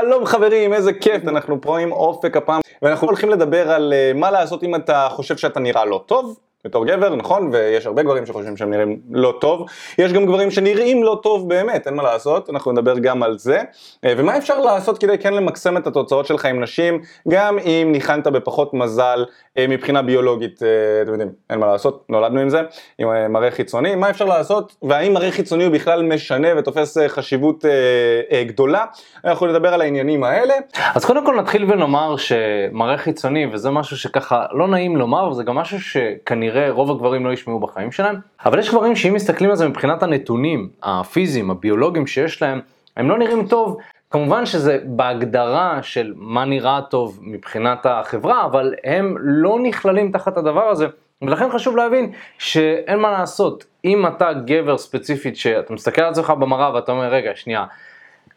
שלום חברים, איזה כיף, אנחנו פה עם אופק הפעם, ואנחנו הולכים לדבר על uh, מה לעשות אם אתה חושב שאתה נראה לא טוב, בתור גבר, נכון? ויש הרבה גברים שחושבים שהם נראים לא טוב, יש גם גברים שנראים לא טוב באמת, אין מה לעשות, אנחנו נדבר גם על זה, אה, ומה אפשר לעשות כדי כן למקסם את התוצאות שלך עם נשים, גם אם ניחנת בפחות מזל אה, מבחינה ביולוגית, אתם יודעים, אין מה לעשות, נולדנו עם זה, עם מראה חיצוני, מה אפשר לעשות, והאם מראה חיצוני הוא בכלל משנה ותופס חשיבות גדולה, אנחנו נדבר על העניינים האלה. אז קודם כל נתחיל ונאמר שמראה חיצוני, וזה משהו שככה לא נעים לומר, וזה גם משהו שכנראה רוב הגברים לא ישמעו בחיים שלהם, אבל יש גברים שאם מסתכלים על זה מבחינת הנתונים הפיזיים, הביולוגיים שיש להם, הם לא נראים טוב. כמובן שזה בהגדרה של מה נראה טוב מבחינת החברה, אבל הם לא נכללים תחת הדבר הזה. ולכן חשוב להבין שאין מה לעשות, אם אתה גבר ספציפית שאתה מסתכל על עצמך במראה ואתה אומר רגע שנייה,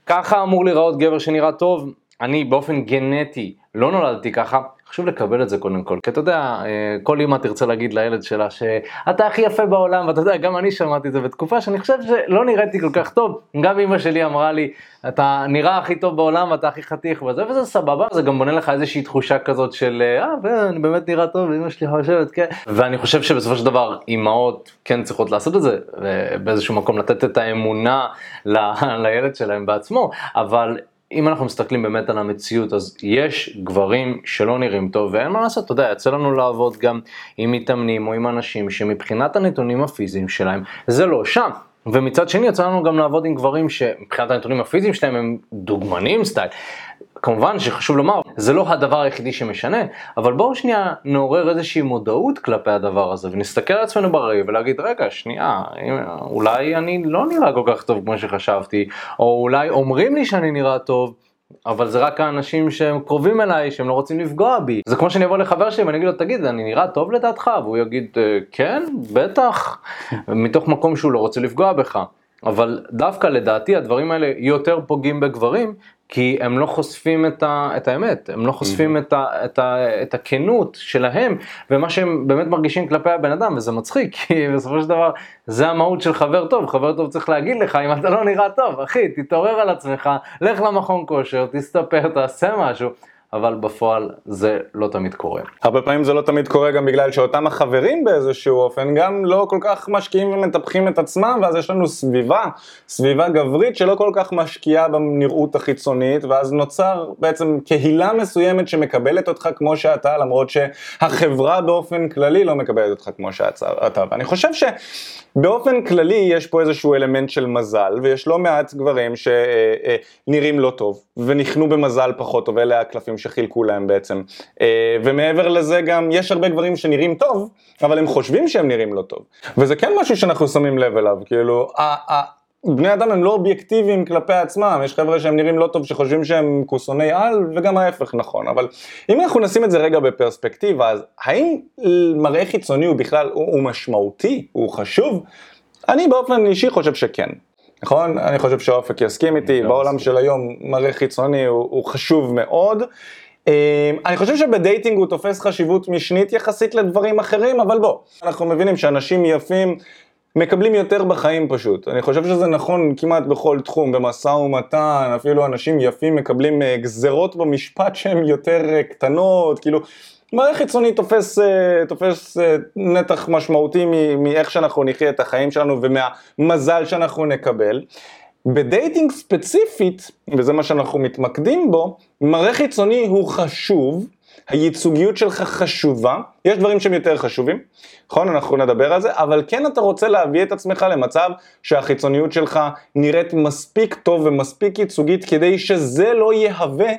ככה אמור להיראות גבר שנראה טוב, אני באופן גנטי לא נולדתי ככה, חשוב לקבל את זה קודם כל, כי אתה יודע, אה, כל אמא תרצה להגיד לילד שלה שאתה הכי יפה בעולם, ואתה יודע, גם אני שמעתי את זה בתקופה שאני חושב שלא נראיתי כל כך טוב, גם אמא שלי אמרה לי, אתה נראה הכי טוב בעולם ואתה הכי חתיך וזה, וזה סבבה, זה גם בונה לך איזושהי תחושה כזאת של, אה, אני באמת נראה טוב, אמא שלי חושבת, כן, ואני חושב שבסופו של דבר אימהות כן צריכות לעשות את זה, ובאיזשהו מקום לתת את האמונה לילד שלהם בעצמו, אבל אם אנחנו מסתכלים באמת על המציאות, אז יש גברים שלא נראים טוב, ואין מה לעשות, אתה יודע, יצא לנו לעבוד גם עם מתאמנים או עם אנשים שמבחינת הנתונים הפיזיים שלהם, זה לא שם. ומצד שני יצא לנו גם לעבוד עם גברים שמבחינת הנתונים הפיזיים שלהם הם דוגמנים סטייל. כמובן שחשוב לומר, זה לא הדבר היחידי שמשנה, אבל בואו שנייה נעורר איזושהי מודעות כלפי הדבר הזה ונסתכל על עצמנו בראי ולהגיד רגע שנייה, אולי אני לא נראה כל כך טוב כמו שחשבתי, או אולי אומרים לי שאני נראה טוב. אבל זה רק האנשים שהם קרובים אליי, שהם לא רוצים לפגוע בי. זה כמו שאני אבוא לחבר שלי ואני אגיד לו, תגיד, אני נראה טוב לדעתך? והוא יגיד, אה, כן, בטח, מתוך מקום שהוא לא רוצה לפגוע בך. אבל דווקא לדעתי הדברים האלה יותר פוגעים בגברים, כי הם לא חושפים את, ה, את האמת, הם לא חושפים mm-hmm. את, ה, את, ה, את הכנות שלהם ומה שהם באמת מרגישים כלפי הבן אדם, וזה מצחיק, כי בסופו של דבר זה המהות של חבר טוב, חבר טוב צריך להגיד לך אם אתה לא נראה טוב, אחי, תתעורר על עצמך, לך למכון כושר, תסתפר, תעשה משהו. אבל בפועל זה לא תמיד קורה. הרבה פעמים זה לא תמיד קורה גם בגלל שאותם החברים באיזשהו אופן גם לא כל כך משקיעים ומטפחים את עצמם, ואז יש לנו סביבה, סביבה גברית שלא כל כך משקיעה בנראות החיצונית, ואז נוצר בעצם קהילה מסוימת שמקבלת אותך כמו שאתה, למרות שהחברה באופן כללי לא מקבלת אותך כמו שאתה. ואני חושב ש... באופן כללי יש פה איזשהו אלמנט של מזל, ויש לא מעט גברים שנראים לא טוב, ונכנו במזל פחות טוב, אלה הקלפים שחילקו להם בעצם. אה, ומעבר לזה גם, יש הרבה גברים שנראים טוב, אבל הם חושבים שהם נראים לא טוב. וזה כן משהו שאנחנו שמים לב אליו, כאילו, בני אדם הם לא אובייקטיביים כלפי עצמם, יש חבר'ה שהם נראים לא טוב שחושבים שהם כוסוני על, וגם ההפך נכון, אבל אם אנחנו נשים את זה רגע בפרספקטיבה, אז האם מראה חיצוני הוא בכלל, הוא, הוא משמעותי, הוא חשוב? אני באופן אישי חושב שכן. נכון? אני חושב שאופק יסכים איתי, בעולם של היום מראה חיצוני הוא, הוא חשוב מאוד. אה, אני חושב שבדייטינג הוא תופס חשיבות משנית יחסית לדברים אחרים, אבל בוא, אנחנו מבינים שאנשים יפים מקבלים יותר בחיים פשוט. אני חושב שזה נכון כמעט בכל תחום, במשא ומתן, אפילו אנשים יפים מקבלים אה, גזרות במשפט שהן יותר אה, קטנות, כאילו, מראה חיצוני תופס, אה, תופס נתח משמעותי מאיך שאנחנו נחיה את החיים שלנו ומהמזל שאנחנו נקבל. בדייטינג ספציפית, וזה מה שאנחנו מתמקדים בו, מראה חיצוני הוא חשוב, הייצוגיות שלך חשובה, יש דברים שהם יותר חשובים, נכון? אנחנו נדבר על זה, אבל כן אתה רוצה להביא את עצמך למצב שהחיצוניות שלך נראית מספיק טוב ומספיק ייצוגית כדי שזה לא יהווה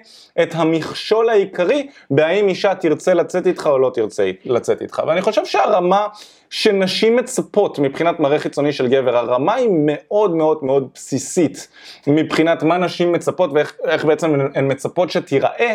את המכשול העיקרי בהאם אישה תרצה לצאת איתך או לא תרצה לצאת איתך. ואני חושב שהרמה שנשים מצפות מבחינת מראה חיצוני של גבר, הרמה היא מאוד מאוד מאוד בסיסית מבחינת מה נשים מצפות ואיך בעצם הן מצפות שתיראה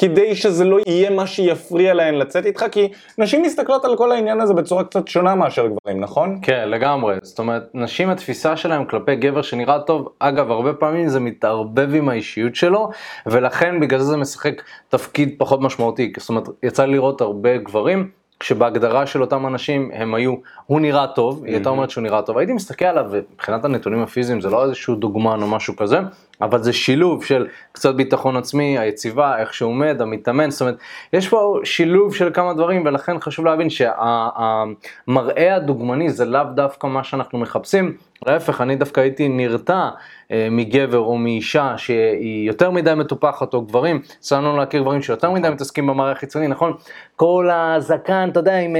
כדי שזה לא יהיה מה שיפריע להן לצאת איתך, כי נשים מסתכלות על כל העניין הזה בצורה קצת שונה מאשר גברים, נכון? כן, לגמרי. זאת אומרת, נשים התפיסה שלהם כלפי גבר שנראה טוב, אגב, הרבה פעמים זה מתערבב עם האישיות שלו, ולכן בגלל זה זה משחק תפקיד פחות משמעותי. זאת אומרת, יצא לי לראות הרבה גברים כשבהגדרה של אותם אנשים הם היו, הוא נראה טוב, היא הייתה אומרת שהוא נראה טוב, הייתי מסתכל עליו, ומבחינת הנתונים הפיזיים זה לא איזשהו דוגמן או משהו כזה, אבל זה שילוב של קצת ביטחון עצמי, היציבה, איך שהוא עומד, המתאמן, זאת אומרת, יש פה שילוב של כמה דברים, ולכן חשוב להבין שהמראה הדוגמני זה לאו דווקא מה שאנחנו מחפשים, להפך, אני דווקא הייתי נרתע מגבר או מאישה שהיא יותר מדי מטופחת או גברים, לנו להכיר גברים שיותר מדי מתעסקים במראה החיצוני, נכון? כל הזקן, אתה יודע, עם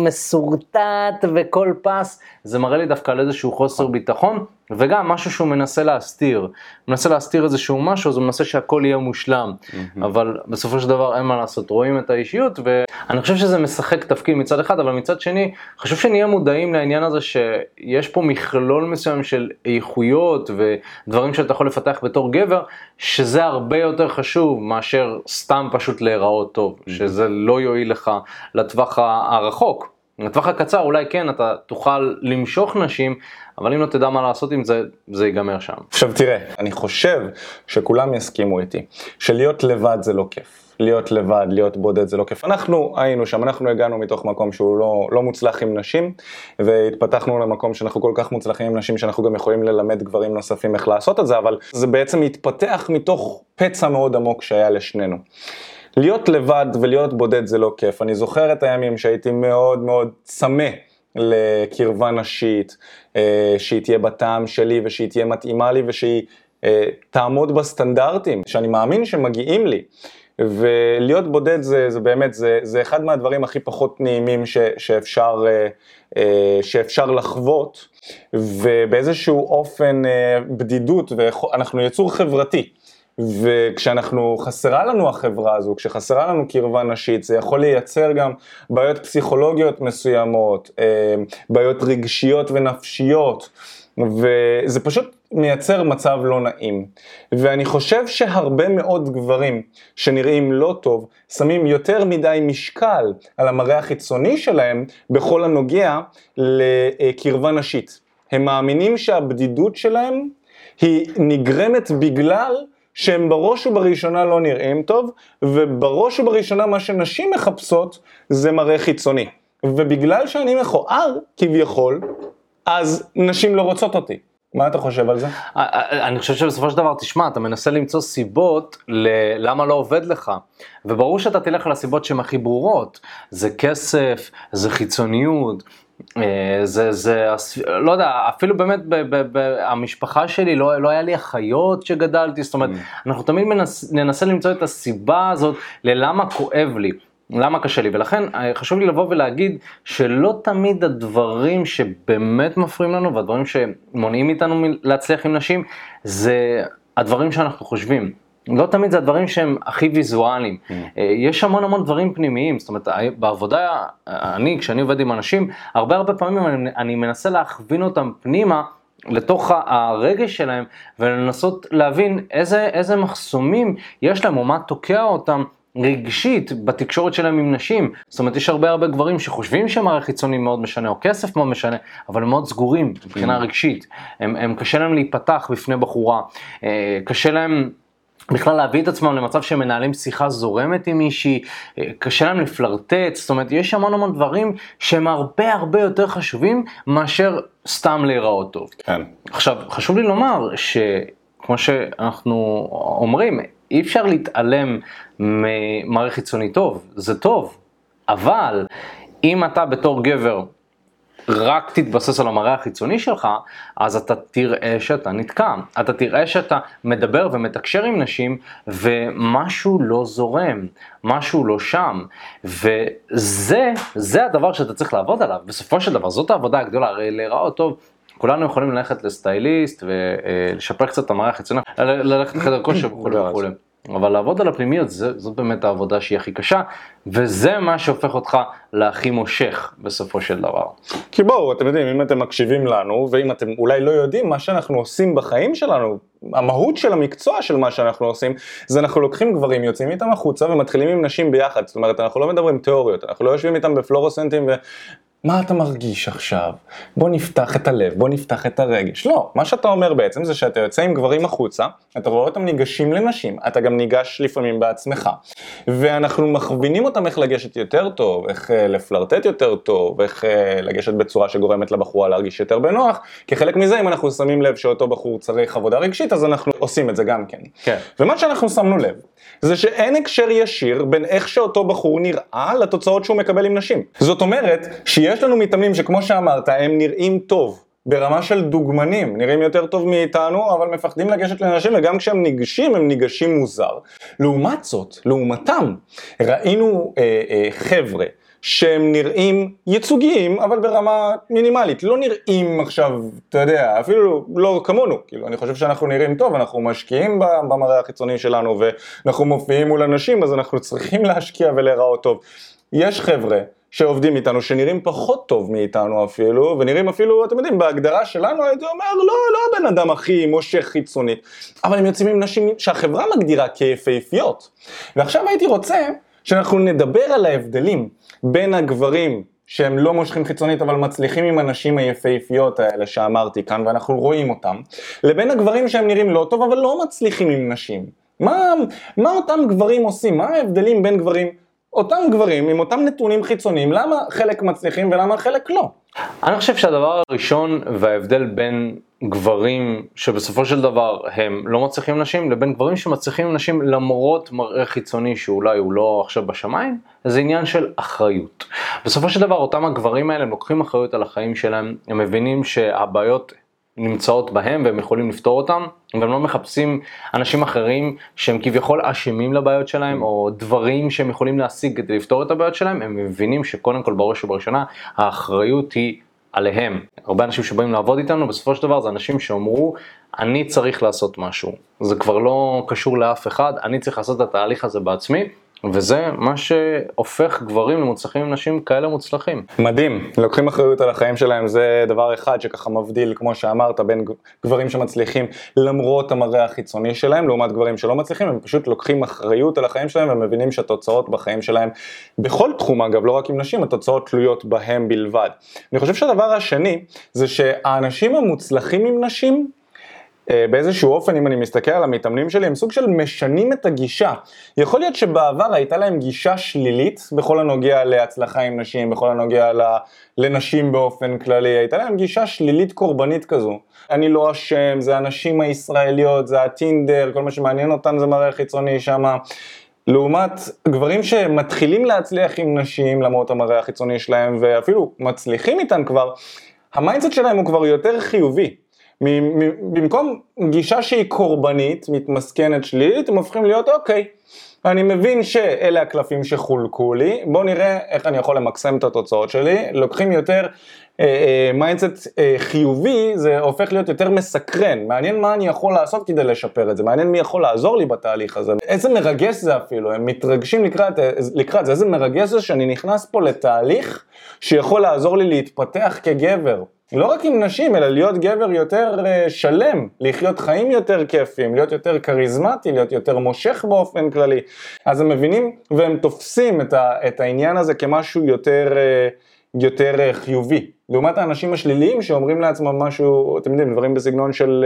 מסורטט וכל פס, זה מראה לי דווקא על איזשהו חוסר ביטחון. וגם משהו שהוא מנסה להסתיר, מנסה להסתיר איזשהו משהו, אז הוא מנסה שהכל יהיה מושלם, mm-hmm. אבל בסופו של דבר אין מה לעשות, רואים את האישיות, ואני חושב שזה משחק תפקיד מצד אחד, אבל מצד שני, חשוב שנהיה מודעים לעניין הזה שיש פה מכלול מסוים של איכויות ודברים שאתה יכול לפתח בתור גבר, שזה הרבה יותר חשוב מאשר סתם פשוט להיראות טוב, mm-hmm. שזה לא יועיל לך לטווח הרחוק. לטווח הקצר אולי כן אתה תוכל למשוך נשים, אבל אם לא תדע מה לעשות עם זה, זה ייגמר שם. עכשיו תראה, אני חושב שכולם יסכימו איתי, שלהיות לבד זה לא כיף. להיות לבד, להיות בודד זה לא כיף. אנחנו היינו שם, אנחנו הגענו מתוך מקום שהוא לא, לא מוצלח עם נשים, והתפתחנו למקום שאנחנו כל כך מוצלחים עם נשים, שאנחנו גם יכולים ללמד גברים נוספים איך לעשות את זה, אבל זה בעצם התפתח מתוך פצע מאוד עמוק שהיה לשנינו. להיות לבד ולהיות בודד זה לא כיף. אני זוכר את הימים שהייתי מאוד מאוד צמא לקרבה נשית, אה, שהיא תהיה בטעם שלי ושהיא תהיה מתאימה לי ושהיא אה, תעמוד בסטנדרטים שאני מאמין שמגיעים לי. ולהיות בודד זה, זה באמת, זה, זה אחד מהדברים הכי פחות נעימים ש, שאפשר, אה, שאפשר לחוות, ובאיזשהו אופן בדידות, ואנחנו יצור חברתי. וכשאנחנו, חסרה לנו החברה הזו, כשחסרה לנו קרבה נשית, זה יכול לייצר גם בעיות פסיכולוגיות מסוימות, אה, בעיות רגשיות ונפשיות, וזה פשוט מייצר מצב לא נעים. ואני חושב שהרבה מאוד גברים שנראים לא טוב, שמים יותר מדי משקל על המראה החיצוני שלהם בכל הנוגע לקרבה נשית. הם מאמינים שהבדידות שלהם היא נגרמת בגלל שהם בראש ובראשונה לא נראים טוב, ובראש ובראשונה מה שנשים מחפשות זה מראה חיצוני. ובגלל שאני מכוער, כביכול, אז נשים לא רוצות אותי. מה אתה חושב על זה? אני חושב שבסופו של דבר, תשמע, אתה מנסה למצוא סיבות ללמה לא עובד לך. וברור שאתה תלך על הסיבות שהן הכי ברורות. זה כסף, זה חיצוניות, זה, זה, לא יודע, אפילו באמת המשפחה שלי, לא, לא היה לי אחיות שגדלתי, זאת אומרת, mm. אנחנו תמיד מנס, ננסה למצוא את הסיבה הזאת ללמה כואב לי. למה קשה לי, ולכן אה, חשוב לי לבוא ולהגיד שלא תמיד הדברים שבאמת מפריעים לנו והדברים שמונעים מאיתנו להצליח עם נשים, זה הדברים שאנחנו חושבים. לא תמיד זה הדברים שהם הכי ויזואליים. Mm. אה, יש המון המון דברים פנימיים, זאת אומרת, בעבודה, אני, כשאני עובד עם אנשים, הרבה הרבה פעמים אני, אני מנסה להכווין אותם פנימה. לתוך הרגש שלהם ולנסות להבין איזה, איזה מחסומים יש להם או מה תוקע אותם רגשית בתקשורת שלהם עם נשים. זאת אומרת, יש הרבה הרבה גברים שחושבים שמראה חיצוני מאוד משנה, או כסף מאוד משנה, אבל הם מאוד סגורים מבחינה mm. רגשית. הם, הם קשה להם להיפתח בפני בחורה, אה, קשה להם... בכלל להביא את עצמם למצב שהם מנהלים שיחה זורמת עם מישהי, אה, קשה להם לפלרטט, זאת אומרת, יש המון המון דברים שהם הרבה הרבה יותר חשובים מאשר סתם להיראות טוב. כן. עכשיו, חשוב לי לומר שכמו שאנחנו אומרים, אי אפשר להתעלם ממראה חיצוני טוב, זה טוב, אבל אם אתה בתור גבר רק תתבסס על המראה החיצוני שלך, אז אתה תראה שאתה נתקע. אתה תראה שאתה מדבר ומתקשר עם נשים, ומשהו לא זורם, משהו לא שם. וזה, זה הדבר שאתה צריך לעבוד עליו. בסופו של דבר, זאת העבודה הגדולה, הרי להיראות טוב. כולנו יכולים ללכת לסטייליסט ולשפר קצת את המראה החיצוני, ללכת לחדר כושר וכולי וכולי. אבל לעבוד על הפנימיות זה, זאת באמת העבודה שהיא הכי קשה, וזה מה שהופך אותך להכי מושך בסופו של דבר. כי בואו, אתם יודעים, אם אתם מקשיבים לנו, ואם אתם אולי לא יודעים מה שאנחנו עושים בחיים שלנו, המהות של המקצוע של מה שאנחנו עושים, זה אנחנו לוקחים גברים, יוצאים איתם החוצה ומתחילים עם נשים ביחד. זאת אומרת, אנחנו לא מדברים תיאוריות, אנחנו לא יושבים איתם בפלורוסנטים. מה אתה מרגיש עכשיו? בוא נפתח את הלב, בוא נפתח את הרגש. לא, מה שאתה אומר בעצם זה שאתה יוצא עם גברים החוצה, אתה רואה אותם ניגשים לנשים, אתה גם ניגש לפעמים בעצמך. ואנחנו מכווינים אותם איך לגשת יותר טוב, איך uh, לפלרטט יותר טוב, איך uh, לגשת בצורה שגורמת לבחורה להרגיש יותר בנוח. כחלק מזה, אם אנחנו שמים לב שאותו בחור צריך עבודה רגשית, אז אנחנו עושים את זה גם כן. כן. ומה שאנחנו שמנו לב, זה שאין הקשר ישיר בין איך שאותו בחור נראה לתוצאות שהוא מקבל עם נשים. זאת אומרת, שיש לנו מתאמנים שכמו שאמרת, הם נראים טוב. ברמה של דוגמנים, נראים יותר טוב מאיתנו, אבל מפחדים לגשת לנשים, וגם כשהם ניגשים, הם ניגשים מוזר. לעומת זאת, לעומתם, ראינו אה, אה, חבר'ה שהם נראים ייצוגיים, אבל ברמה מינימלית. לא נראים עכשיו, אתה יודע, אפילו לא כמונו. כאילו, אני חושב שאנחנו נראים טוב, אנחנו משקיעים במראה החיצוני שלנו, ואנחנו מופיעים מול אנשים, אז אנחנו צריכים להשקיע ולהיראות טוב. יש חבר'ה שעובדים איתנו, שנראים פחות טוב מאיתנו אפילו, ונראים אפילו, אתם יודעים, בהגדרה שלנו הייתי אומר, לא, לא הבן אדם הכי מושך חיצונית, אבל הם יוצאים עם נשים שהחברה מגדירה כיפהפיות. ועכשיו הייתי רוצה שאנחנו נדבר על ההבדלים בין הגברים שהם לא מושכים חיצונית אבל מצליחים עם הנשים היפהפיות האלה שאמרתי כאן ואנחנו רואים אותם, לבין הגברים שהם נראים לא טוב אבל לא מצליחים עם נשים. מה, מה אותם גברים עושים? מה ההבדלים בין גברים? אותם גברים עם אותם נתונים חיצוניים, למה חלק מצליחים ולמה חלק לא? אני חושב שהדבר הראשון וההבדל בין גברים שבסופו של דבר הם לא מצליחים נשים לבין גברים שמצליחים נשים למרות מראה חיצוני שאולי הוא לא עכשיו בשמיים, זה עניין של אחריות. בסופו של דבר אותם הגברים האלה הם לוקחים אחריות על החיים שלהם, הם מבינים שהבעיות נמצאות בהם והם יכולים לפתור אותם, הם גם לא מחפשים אנשים אחרים שהם כביכול אשמים לבעיות שלהם או דברים שהם יכולים להשיג כדי לפתור את הבעיות שלהם, הם מבינים שקודם כל בראש ובראשונה האחריות היא עליהם. הרבה אנשים שבאים לעבוד איתנו בסופו של דבר זה אנשים שאמרו אני צריך לעשות משהו, זה כבר לא קשור לאף אחד, אני צריך לעשות את התהליך הזה בעצמי וזה מה שהופך גברים למוצלחים עם נשים כאלה מוצלחים. מדהים, לוקחים אחריות על החיים שלהם, זה דבר אחד שככה מבדיל, כמו שאמרת, בין גברים שמצליחים למרות המראה החיצוני שלהם, לעומת גברים שלא מצליחים, הם פשוט לוקחים אחריות על החיים שלהם ומבינים שהתוצאות בחיים שלהם, בכל תחום אגב, לא רק עם נשים, התוצאות תלויות בהם בלבד. אני חושב שהדבר השני, זה שהאנשים המוצלחים עם נשים, באיזשהו אופן, אם אני מסתכל על המתאמנים שלי, הם סוג של משנים את הגישה. יכול להיות שבעבר הייתה להם גישה שלילית בכל הנוגע להצלחה עם נשים, בכל הנוגע לנשים באופן כללי, הייתה להם גישה שלילית קורבנית כזו. אני לא אשם, זה הנשים הישראליות, זה הטינדר, כל מה שמעניין אותן זה מראה חיצוני שמה. לעומת גברים שמתחילים להצליח עם נשים למרות המראה החיצוני שלהם ואפילו מצליחים איתן כבר, ה mindset שלהם הוא כבר יותר חיובי. במקום גישה שהיא קורבנית, מתמסכנת שלילית, הם הופכים להיות אוקיי. אני מבין שאלה הקלפים שחולקו לי, בואו נראה איך אני יכול למקסם את התוצאות שלי, לוקחים יותר mindset uh, uh, חיובי, זה הופך להיות יותר מסקרן, מעניין מה אני יכול לעשות כדי לשפר את זה, מעניין מי יכול לעזור לי בתהליך הזה, איזה מרגש זה אפילו, הם מתרגשים לקראת, לקראת זה, איזה מרגש זה שאני נכנס פה לתהליך שיכול לעזור לי להתפתח כגבר, לא רק עם נשים, אלא להיות גבר יותר uh, שלם, לחיות חיים יותר כיפים, להיות יותר כריזמטי, להיות יותר מושך באופן כללי. אז הם מבינים והם תופסים את, ה, את העניין הזה כמשהו יותר, uh, יותר uh, חיובי. לעומת האנשים השליליים שאומרים לעצמם משהו, אתם יודעים, דברים בסגנון של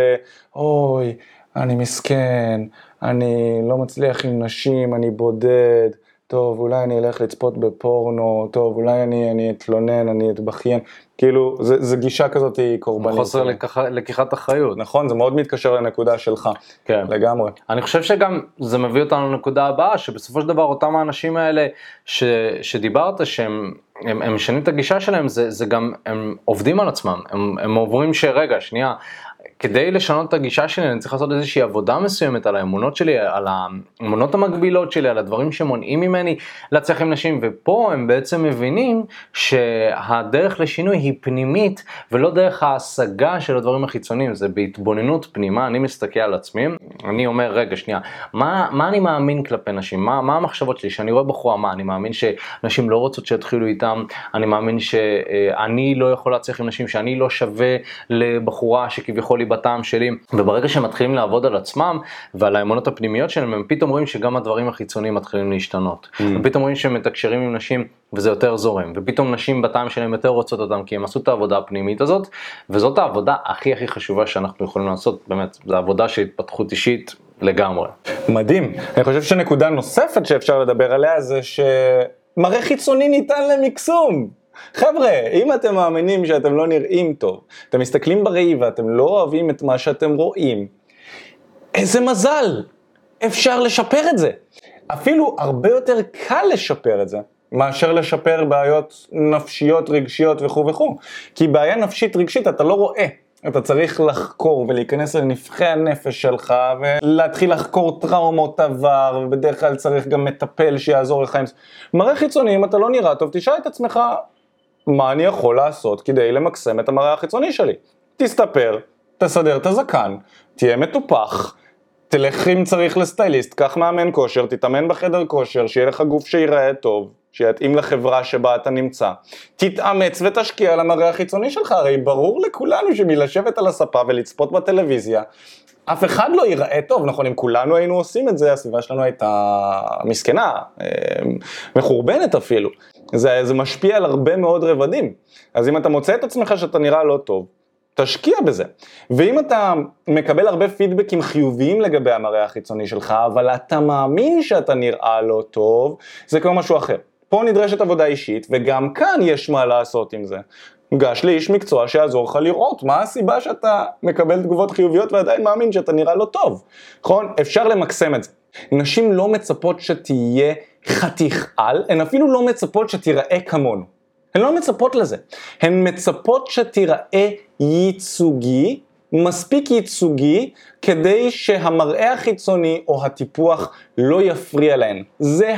אוי, אני מסכן, אני לא מצליח עם נשים, אני בודד. טוב, אולי אני אלך לצפות בפורנו, טוב, אולי אני, אני אתלונן, אני אתבכיין, כאילו, זה, זה גישה כזאת היא קורבנית. חוסר לקח, לקיחת אחריות. נכון, זה מאוד מתקשר לנקודה שלך, כן. לגמרי. אני חושב שגם זה מביא אותנו לנקודה הבאה, שבסופו של דבר אותם האנשים האלה ש, שדיברת, שהם הם, הם משנים את הגישה שלהם, זה, זה גם, הם עובדים על עצמם, הם, הם עוברים שרגע, שנייה, כדי לשנות את הגישה שלי אני צריך לעשות איזושהי עבודה מסוימת על האמונות שלי, על האמונות המקבילות שלי, על הדברים שמונעים ממני להצליח עם נשים, ופה הם בעצם מבינים שהדרך לשינוי היא פנימית ולא דרך ההשגה של הדברים החיצוניים, זה בהתבוננות פנימה, אני מסתכל על עצמי, אני אומר רגע שנייה, מה, מה אני מאמין כלפי נשים, מה, מה המחשבות שלי, שאני רואה בחורה מה, אני מאמין שנשים לא רוצות שיתחילו איתם, אני מאמין שאני לא יכול להצליח עם נשים, שאני לא שווה לבחורה שכביכול היא בטעם שלי, וברגע שהם מתחילים לעבוד על עצמם ועל האמונות הפנימיות שלהם, הם פתאום רואים שגם הדברים החיצוניים מתחילים להשתנות. Mm. ופתאום רואים שהם מתקשרים עם נשים וזה יותר זורם, ופתאום נשים בטעם שלהם יותר רוצות אותם כי הם עשו את העבודה הפנימית הזאת, וזאת העבודה הכי הכי חשובה שאנחנו יכולים לעשות, באמת, זו עבודה של התפתחות אישית לגמרי. מדהים. אני חושב שנקודה נוספת שאפשר לדבר עליה זה שמראה חיצוני ניתן למקסום. חבר'ה, אם אתם מאמינים שאתם לא נראים טוב, אתם מסתכלים בראי ואתם לא אוהבים את מה שאתם רואים, איזה מזל! אפשר לשפר את זה. אפילו הרבה יותר קל לשפר את זה. מאשר לשפר בעיות נפשיות, רגשיות וכו' וכו'. כי בעיה נפשית רגשית אתה לא רואה. אתה צריך לחקור ולהיכנס לנבחי הנפש שלך ולהתחיל לחקור טראומות עבר ובדרך כלל צריך גם מטפל שיעזור לך עם זה. מראה חיצוני, אם אתה לא נראה טוב, תשאל את עצמך מה אני יכול לעשות כדי למקסם את המראה החיצוני שלי. תסתפר, תסדר את הזקן, תהיה מטופח, תלך אם צריך לסטייליסט, קח מאמן כושר, תתאמן בחדר כושר, שיהיה לך גוף שיראה טוב, שיתאים לחברה שבה אתה נמצא. תתאמץ ותשקיע על המראה החיצוני שלך, הרי ברור לכולנו שמלשבת על הספה ולצפות בטלוויזיה, אף אחד לא ייראה טוב, נכון? אם כולנו היינו עושים את זה, הסביבה שלנו הייתה מסכנה, אה, מחורבנת אפילו. זה, זה משפיע על הרבה מאוד רבדים. אז אם אתה מוצא את עצמך שאתה נראה לא טוב, תשקיע בזה. ואם אתה מקבל הרבה פידבקים חיוביים לגבי המראה החיצוני שלך, אבל אתה מאמין שאתה נראה לא טוב, זה כבר משהו אחר. פה נדרשת עבודה אישית, וגם כאן יש מה לעשות עם זה. גש לאיש מקצוע שיעזור לך לראות מה הסיבה שאתה מקבל תגובות חיוביות ועדיין מאמין שאתה נראה לא טוב. נכון? אפשר למקסם את זה. נשים לא מצפות שתהיה חתיך על, הן אפילו לא מצפות שתיראה כמונו. הן לא מצפות לזה. הן מצפות שתיראה ייצוגי, מספיק ייצוגי, כדי שהמראה החיצוני או הטיפוח לא יפריע להן. זה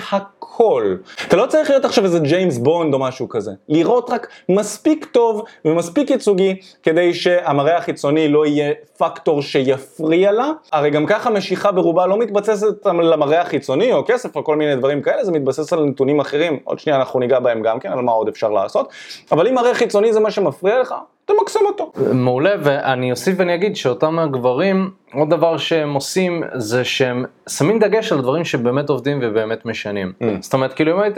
הכל. אתה לא צריך להיות עכשיו איזה ג'יימס בונד או משהו כזה. לראות רק מספיק טוב ומספיק ייצוגי, כדי שהמראה החיצוני לא יהיה פקטור שיפריע לה. הרי גם ככה משיכה ברובה לא מתבססת למראה החיצוני או כסף או כל מיני דברים כאלה, זה מתבסס על נתונים אחרים. עוד שנייה אנחנו ניגע בהם גם כן, על מה עוד אפשר לעשות. אבל אם מראה חיצוני זה מה שמפריע לך, תמקסם אותו. מעולה, ואני אוסיף ואני אגיד שאותם הגברים, עוד דבר שהם עושים זה שהם שמים דגש על דברים שבאמת עובדים ובאמת משנים. Mm. זאת אומרת, כאילו אם היית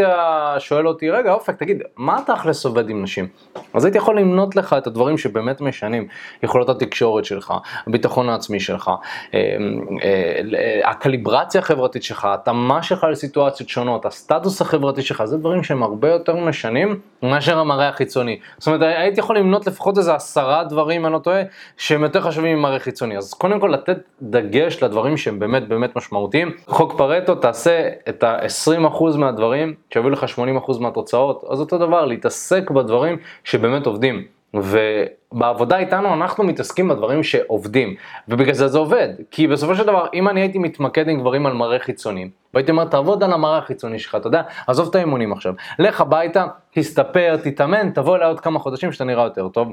שואל אותי, רגע אופק, תגיד, מה תכלס עובד עם נשים? אז הייתי יכול למנות לך את הדברים שבאמת משנים. יכולות התקשורת שלך, הביטחון העצמי שלך, אה, אה, הקליברציה החברתית שלך, התאמה שלך לסיטואציות שונות, הסטטוס החברתי שלך, זה דברים שהם הרבה יותר משנים מאשר המראה החיצוני. זאת אומרת, הייתי יכול למנות לפחות איזה עשרה דברים, אני לא טועה, שהם יותר חשובים ממראה חיצוני. אז קודם כל לתת דגש לדברים שהם באמת באמת משמעותיים. חוק פרטו, תעשה את ה-20% מהדברים שיביאו לך 80% מהתוצאות, אז אותו דבר, להתעסק בדברים שבאמת עובדים. ובעבודה איתנו אנחנו מתעסקים בדברים שעובדים, ובגלל זה זה עובד, כי בסופו של דבר אם אני הייתי מתמקד עם גברים על מראה חיצוני, והייתי אומר תעבוד על המראה החיצוני שלך, אתה יודע, עזוב את האימונים עכשיו, לך הביתה, תסתפר, תתאמן, תבוא אליי עוד כמה חודשים שאתה נראה יותר טוב.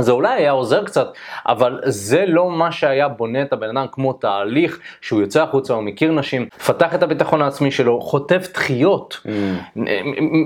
זה אולי היה עוזר קצת, אבל זה לא מה שהיה בונה את הבן אדם כמו תהליך שהוא יוצא החוצה, הוא מכיר נשים, מפתח את הביטחון העצמי שלו, חוטף דחיות, Mm.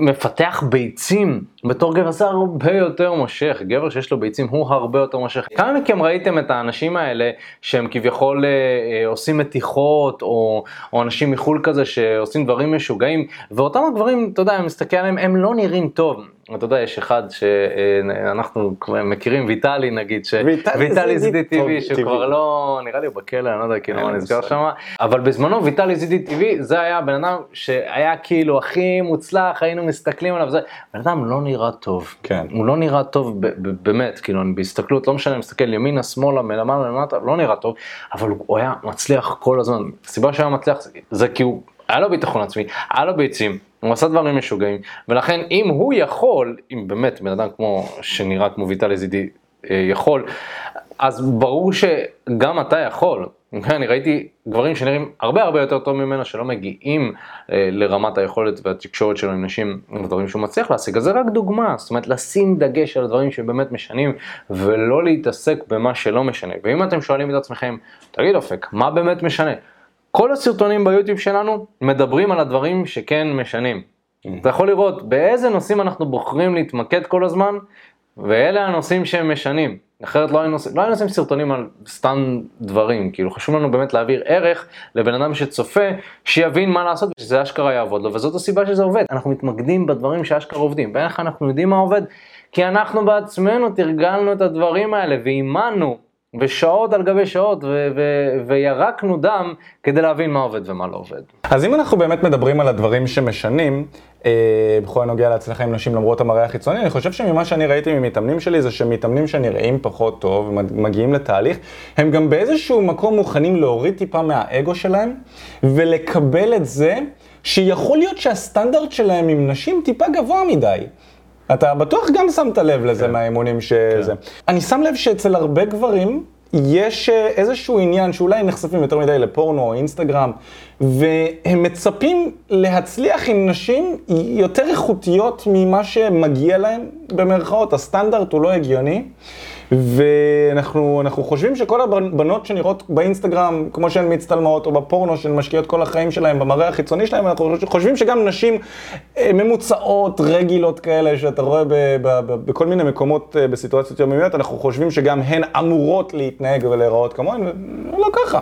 מפתח ביצים, בתור גבר זה הרבה יותר מושך, גבר שיש לו ביצים הוא הרבה יותר מושך. כמה מכם ראיתם את האנשים האלה שהם כביכול אה, אה, עושים מתיחות, או, או אנשים מחו"ל כזה שעושים דברים משוגעים, ואותם הגברים, אתה יודע, אני מסתכל עליהם, הם לא נראים טוב. אתה יודע, יש אחד שאנחנו מכירים, ויטלי נגיד, ש... ויטלי ויטלי זידי טבעי, שכבר. לא, נראה לי הוא בכלא, אני לא יודע כאילו מה נסגר מושג. שם, אבל בזמנו ויטלי זידי טבעי, זה היה בן אדם שהיה כאילו הכי מוצלח, היינו מסתכלים עליו, זה, בן אדם לא נראה טוב. כן. הוא לא נראה טוב באמת, כאילו, אני בהסתכלות, לא משנה, אני מסתכל ימינה, שמאלה, מלמעלה, למטה, לא נראה טוב, אבל הוא- היה מצליח כל הזמן. הסיבה שהוא היה מצליח זה כי הוא, היה לו ביטחון עצמי, היה לו ביצים, הוא עשה דברים משוגעים, ולכן אם הוא יכול, אם באמת בן אדם כמו, שנראה כמו ויטלי זידי אה, יכול, אז ברור שגם אתה יכול. אני ראיתי גברים שנראים הרבה הרבה יותר טוב ממנו, שלא מגיעים אה, לרמת היכולת והתקשורת שלו עם נשים, דברים שהוא מצליח להשיג, אז זה רק דוגמה, זאת אומרת לשים דגש על הדברים שבאמת משנים, ולא להתעסק במה שלא משנה. ואם אתם שואלים את עצמכם, תגיד אופק, מה באמת משנה? כל הסרטונים ביוטיוב שלנו מדברים על הדברים שכן משנים. אתה יכול לראות באיזה נושאים אנחנו בוחרים להתמקד כל הזמן, ואלה הנושאים שהם משנים. אחרת לא היינו, לא היינו עושים סרטונים על סתם דברים, כאילו חשוב לנו באמת להעביר ערך לבן אדם שצופה, שיבין מה לעשות ושזה אשכרה יעבוד לו, וזאת הסיבה שזה עובד. אנחנו מתמקדים בדברים שאשכרה עובדים, ואיך אנחנו יודעים מה עובד? כי אנחנו בעצמנו תרגלנו את הדברים האלה ואימנו ושעות על גבי שעות, ו- ו- וירקנו דם כדי להבין מה עובד ומה לא עובד. אז אם אנחנו באמת מדברים על הדברים שמשנים, אה, בכל הנוגע להצלחה עם נשים למרות המראה החיצוני, אני חושב שממה שאני ראיתי ממתאמנים שלי זה שמתאמנים שנראים פחות טוב ומגיעים לתהליך, הם גם באיזשהו מקום מוכנים להוריד טיפה מהאגו שלהם ולקבל את זה שיכול להיות שהסטנדרט שלהם עם נשים טיפה גבוה מדי. אתה בטוח גם שמת לב לזה כן. מהאימונים שזה. כן. אני שם לב שאצל הרבה גברים יש אה, איזשהו עניין שאולי נחשפים יותר מדי לפורנו או אינסטגרם, והם מצפים להצליח עם נשים יותר איכותיות ממה שמגיע להם, במרכאות, הסטנדרט הוא לא הגיוני. ואנחנו חושבים שכל הבנות שנראות באינסטגרם, כמו שהן מצטלמות, או בפורנו, שהן משקיעות כל החיים שלהן במראה החיצוני שלהן, אנחנו חושבים שגם נשים אה, ממוצעות, רגילות כאלה, שאתה רואה בכל מיני מקומות אה, בסיטואציות יומיומיות, אנחנו חושבים שגם הן אמורות להתנהג ולהיראות כמוהן, ולא ככה.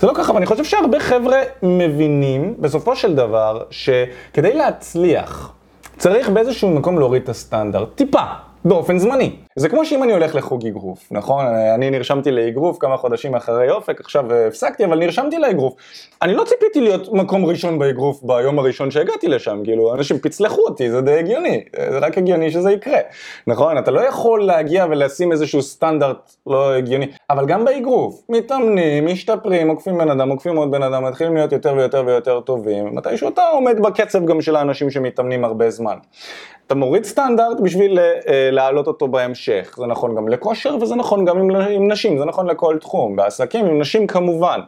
זה לא ככה, ואני חושב שהרבה חבר'ה מבינים, בסופו של דבר, שכדי להצליח, צריך באיזשהו מקום להוריד את הסטנדרט, טיפה. באופן זמני. זה כמו שאם אני הולך לחוג אגרוף, נכון? אני נרשמתי לאגרוף כמה חודשים אחרי אופק, עכשיו הפסקתי, אבל נרשמתי לאגרוף. אני לא ציפיתי להיות מקום ראשון באגרוף ביום הראשון שהגעתי לשם, כאילו, אנשים פצלחו אותי, זה די הגיוני, זה רק הגיוני שזה יקרה, נכון? אתה לא יכול להגיע ולשים איזשהו סטנדרט לא הגיוני, אבל גם באגרוף, מתאמנים, משתפרים, עוקפים בן אדם, עוקפים עוד בן אדם, מתחילים להיות יותר ויותר ויותר טובים, מתישהו אתה עומד בקצב גם של האנשים שמתאמנים הרבה זמן. אתה מוריד סטנדרט בשביל אה, להעלות אותו בהמשך. זה נכון גם לכושר וזה נכון גם עם, עם נשים, זה נכון לכל תחום. בעסקים עם נשים כמובן.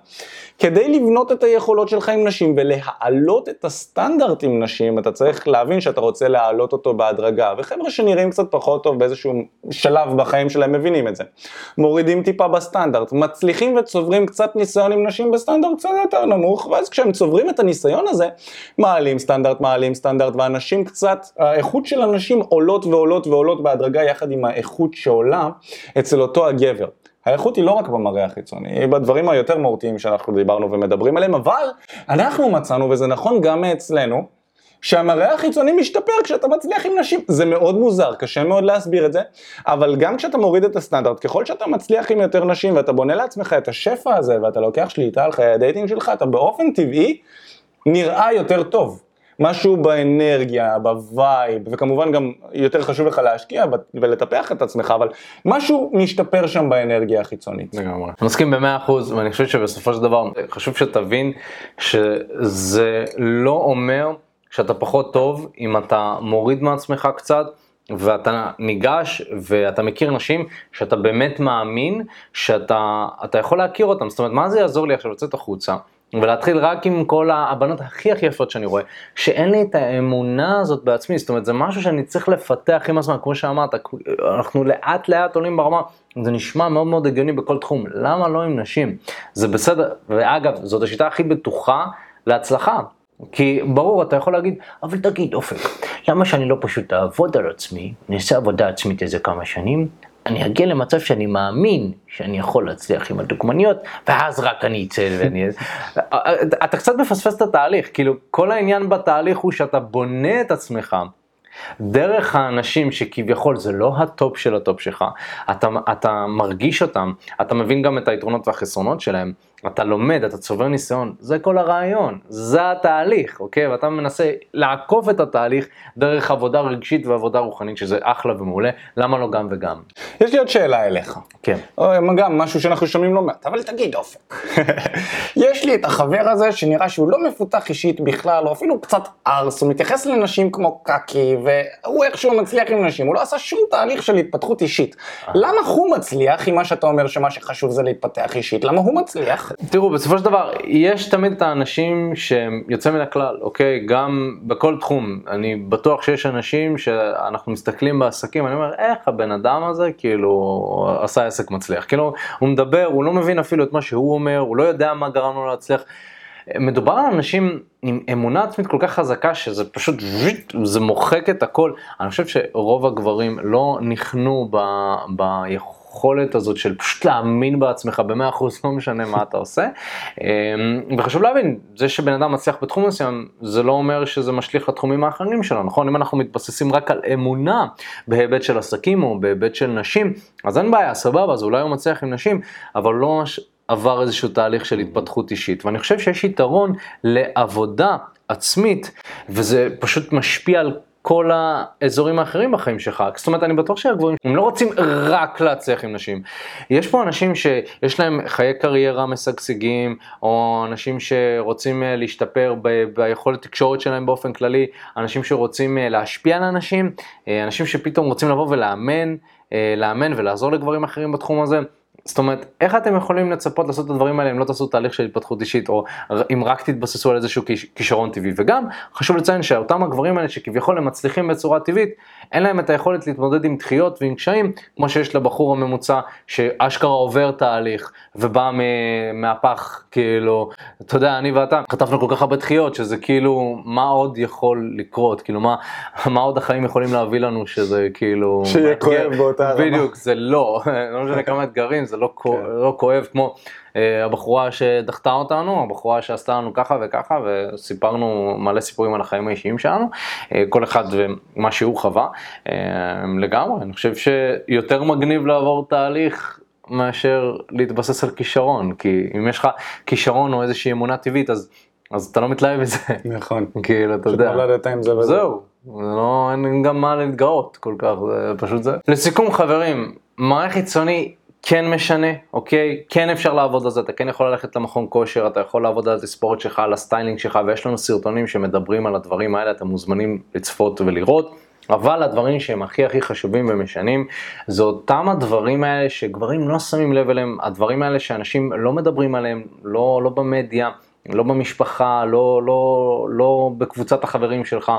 כדי לבנות את היכולות שלך עם נשים ולהעלות את הסטנדרט עם נשים, אתה צריך להבין שאתה רוצה להעלות אותו בהדרגה. וחבר'ה שנראים קצת פחות טוב באיזשהו שלב בחיים שלהם מבינים את זה. מורידים טיפה בסטנדרט, מצליחים וצוברים קצת ניסיון עם נשים בסטנדרט קצת יותר נמוך, ואז כשהם צוברים את הניסיון הזה, מעלים סטנדרט, מעלים סטנדרט, ואנשים קצת, האיכות של אנשים עולות ועולות ועולות בהדרגה יחד עם האיכות שעולה אצל אותו הגבר. האיכות היא לא רק במראה החיצוני, היא בדברים היותר מהותיים שאנחנו דיברנו ומדברים עליהם, אבל אנחנו מצאנו, וזה נכון גם אצלנו, שהמראה החיצוני משתפר כשאתה מצליח עם נשים. זה מאוד מוזר, קשה מאוד להסביר את זה, אבל גם כשאתה מוריד את הסטנדרט, ככל שאתה מצליח עם יותר נשים ואתה בונה לעצמך את השפע הזה ואתה לוקח שליטה על חיי ה dating שלך, אתה באופן טבעי נראה יותר טוב. משהו באנרגיה, ב vibe, וכמובן גם יותר חשוב לך להשקיע ולטפח את עצמך, אבל משהו משתפר שם באנרגיה החיצונית. לגמרי. אני מסכים במאה אחוז, ואני חושב שבסופו של דבר חשוב שתבין שזה לא אומר שאתה פחות טוב אם אתה מוריד מעצמך קצת. ואתה ניגש ואתה מכיר נשים שאתה באמת מאמין שאתה יכול להכיר אותם, זאת אומרת מה זה יעזור לי עכשיו לצאת החוצה ולהתחיל רק עם כל הבנות הכי הכי יפות שאני רואה, שאין לי את האמונה הזאת בעצמי, זאת אומרת זה משהו שאני צריך לפתח עם הזמן, כמו שאמרת, אנחנו לאט לאט עולים ברמה, זה נשמע מאוד מאוד הגיוני בכל תחום, למה לא עם נשים? זה בסדר, ואגב, זאת השיטה הכי בטוחה להצלחה. כי ברור, אתה יכול להגיד, אבל תגיד אופק, למה שאני לא פשוט אעבוד על עצמי, אני אעשה עבודה עצמית איזה כמה שנים, אני אגיע למצב שאני מאמין שאני יכול להצליח עם הדוגמניות, ואז רק אני אצא ואני... אתה קצת מפספס את התהליך, כאילו כל העניין בתהליך הוא שאתה בונה את עצמך. דרך האנשים שכביכול זה לא ה top של ה top שלך, אתה, אתה מרגיש אותם, אתה מבין גם את היתרונות והחסרונות שלהם, אתה לומד, אתה צובר ניסיון, זה כל הרעיון, זה התהליך, אוקיי? ואתה מנסה לעקוף את התהליך דרך עבודה רגשית ועבודה רוחנית, שזה אחלה ומעולה, למה לא גם וגם? יש לי עוד שאלה אליך. כן. או גם משהו שאנחנו שומעים לא מעט, אבל תגיד אופק. יש לי את החבר הזה שנראה שהוא לא מפותח אישית בכלל, או אפילו קצת ארס, הוא מתייחס לנשים כמו קקי, והוא איכשהו מצליח עם נשים, הוא לא עשה שום תהליך של התפתחות אישית. אה. למה הוא מצליח, עם מה שאתה אומר שמה שחשוב זה להתפתח אישית, למה הוא מצליח? תראו, בסופו של דבר, יש תמיד את האנשים שהם יוצאים מן הכלל, אוקיי? גם בכל תחום. אני בטוח שיש אנשים שאנחנו מסתכלים בעסקים, אני אומר, איך הבן אדם הזה, כאילו, עשה עסק מצליח. כאילו, הוא מדבר, הוא לא מבין אפילו את מה שהוא אומר, הוא לא יודע מה גרם לו להצליח. מדובר על אנשים עם אמונה עצמית כל כך חזקה שזה פשוט, זה מוחק את הכל. אני חושב שרוב הגברים לא נכנו ב, ביכולת הזאת של פשוט להאמין בעצמך במאה אחוז, לא משנה מה אתה עושה. אמ, וחשוב להבין, זה שבן אדם מצליח בתחום מסוים, זה לא אומר שזה משליך לתחומים האחרים שלו, נכון? אם אנחנו מתבססים רק על אמונה בהיבט של עסקים או בהיבט של נשים, אז אין בעיה, סבבה, אז אולי הוא מצליח עם נשים, אבל לא עבר איזשהו תהליך של התפתחות אישית. ואני חושב שיש יתרון לעבודה עצמית, וזה פשוט משפיע על כל האזורים האחרים בחיים שלך. זאת אומרת, אני בטוח שהגבוהים, הם לא רוצים רק להצליח עם נשים. יש פה אנשים שיש להם חיי קריירה משגשגים, או אנשים שרוצים אה, להשתפר ב- ביכולת תקשורת שלהם באופן כללי, אנשים שרוצים אה, להשפיע על אנשים, אה, אנשים שפתאום רוצים לבוא ולאמן, לאמן ולעזור לגברים אחרים בתחום הזה. זאת אומרת, איך אתם יכולים לצפות לעשות את הדברים האלה אם לא תעשו תהליך של התפתחות אישית, או אם רק תתבססו על איזשהו כישרון טבעי. וגם, חשוב לציין שאותם הגברים האלה שכביכול הם מצליחים בצורה טבעית, אין להם את היכולת להתמודד עם דחיות ועם קשיים, כמו שיש לבחור הממוצע, שאשכרה עובר תהליך, ובא מהפך, כאילו, אתה יודע, אני ואתה, חטפנו כל כך הרבה דחיות, שזה כאילו, מה עוד יכול לקרות, כאילו, מה, מה עוד החיים יכולים להביא לנו, שזה כאילו... שיהיה כואב באותה רמה. בדיוק, זה לא, לא משנה כמה אתגרים, זה לא, כן. לא כואב כמו הבחורה שדחתה אותנו, הבחורה שעשתה לנו ככה וככה, וסיפרנו מלא סיפורים על החיים האישיים שלנו, אה, כל אחד ומה שהוא חווה, אה, לגמרי, אני חושב שיותר מגניב לעבור תהליך מאשר להתבסס על כישרון, כי אם יש לך כישרון או איזושהי אמונה טבעית, אז, אז אתה לא מתלהב מזה. נכון. כאילו, אתה יודע. שנולדת עם זה וזהו. זהו. לא, אין גם מה להתגאות כל כך, זה פשוט זה. לסיכום חברים, מראה חיצוני כן משנה, אוקיי? כן אפשר לעבוד על זה, אתה כן יכול ללכת למכון כושר, אתה יכול לעבוד על הספורט שלך, על ה styling שלך, ויש לנו סרטונים שמדברים על הדברים האלה, אתם מוזמנים לצפות ולראות. אבל הדברים שהם הכי הכי חשובים ומשנים, זה אותם הדברים האלה שגברים לא שמים לב אליהם, הדברים האלה שאנשים לא מדברים עליהם, לא, לא במדיה. לא במשפחה, לא, לא, לא בקבוצת החברים שלך,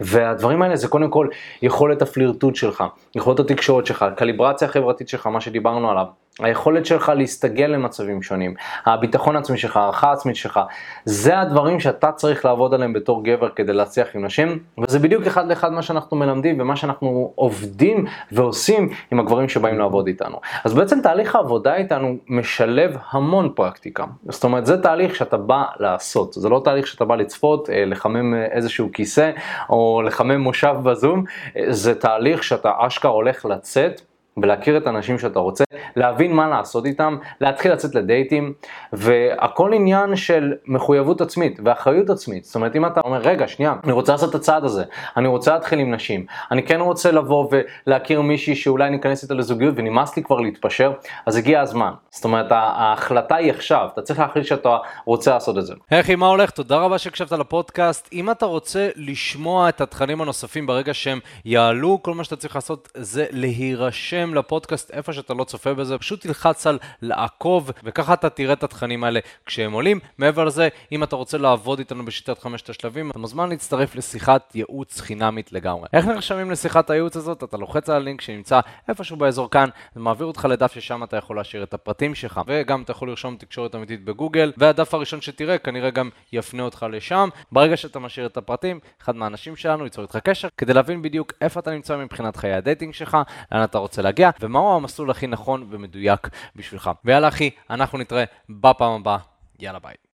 והדברים האלה זה קודם כל יכולת הפלירטוט שלך, יכולת התקשורת שלך, קליברציה החברתית שלך, מה שדיברנו עליו. היכולת שלך להסתגל למצבים שונים, הביטחון העצמי שלך, הערכה העצמית שלך, זה הדברים שאתה צריך לעבוד עליהם בתור גבר כדי להצליח עם נשים, וזה בדיוק אחד לאחד מה שאנחנו מלמדים ומה שאנחנו עובדים ועושים עם הגברים שבאים לעבוד איתנו. אז בעצם תהליך העבודה איתנו משלב המון פרקטיקה. זאת אומרת, זה תהליך שאתה בא לעשות, זה לא תהליך שאתה בא לצפות, אה, לחמם איזשהו כיסא או לחמם מושב בזום, אה, זה תהליך שאתה אשכרה הולך לצאת. ולהכיר את האנשים שאתה רוצה, להבין מה לעשות איתם, להתחיל לצאת לדייטים, והכל עניין של מחויבות עצמית ואחריות עצמית. זאת אומרת, אם אתה אומר, רגע, שנייה, אני רוצה לעשות את הצעד הזה, אני רוצה להתחיל עם נשים, אני כן רוצה לבוא ולהכיר מישהי שאולי ניכנס איתה לזוגיות ונמאס לי כבר להתפשר, אז הגיע הזמן. זאת אומרת, ההחלטה היא עכשיו, אתה צריך להחליט שאתה רוצה לעשות את זה. היי, מה הולך? תודה רבה שהקשבת לפודקאסט. אם אתה רוצה לשמוע את התכנים הנוספים ברגע שהם יעלו, כל מה שאתה צריך לעשות זה להירשם. להירשם לפודקאסט איפה שאתה לא צופה בזה, פשוט תלחץ על לעקוב, וככה אתה תראה את התכנים האלה כשהם עולים. מעבר לזה, אם אתה רוצה לעבוד איתנו בשיטת חמשת השלבים, אתה מוזמן להצטרף לשיחת ייעוץ חינמית לגמרי. איך נרשמים לשיחת הייעוץ הזאת? אתה לוחץ על הלינק שנמצא איפשהו באזור כאן, זה מעביר אותך לדף ששם אתה יכול להשאיר את הפרטים שלך, וגם אתה יכול לרשום תקשורת אמיתית בגוגל, והדף הראשון שתראה כנראה גם יפנה אותך לשם. ברגע שאתה משאיר את הפרטים, אחד מהאנשים שלנו ייצור איתך קשר, כדי להבין בדיוק איפה אתה נמצא מבחינת חיי ה dating שלך, לאן אתה רוצה להגיע, ומהו המסלול הכי נכון ומדויק בשבילך. ויאללה אחי, אנחנו נתראה בפעם הבאה. יאללה ביי.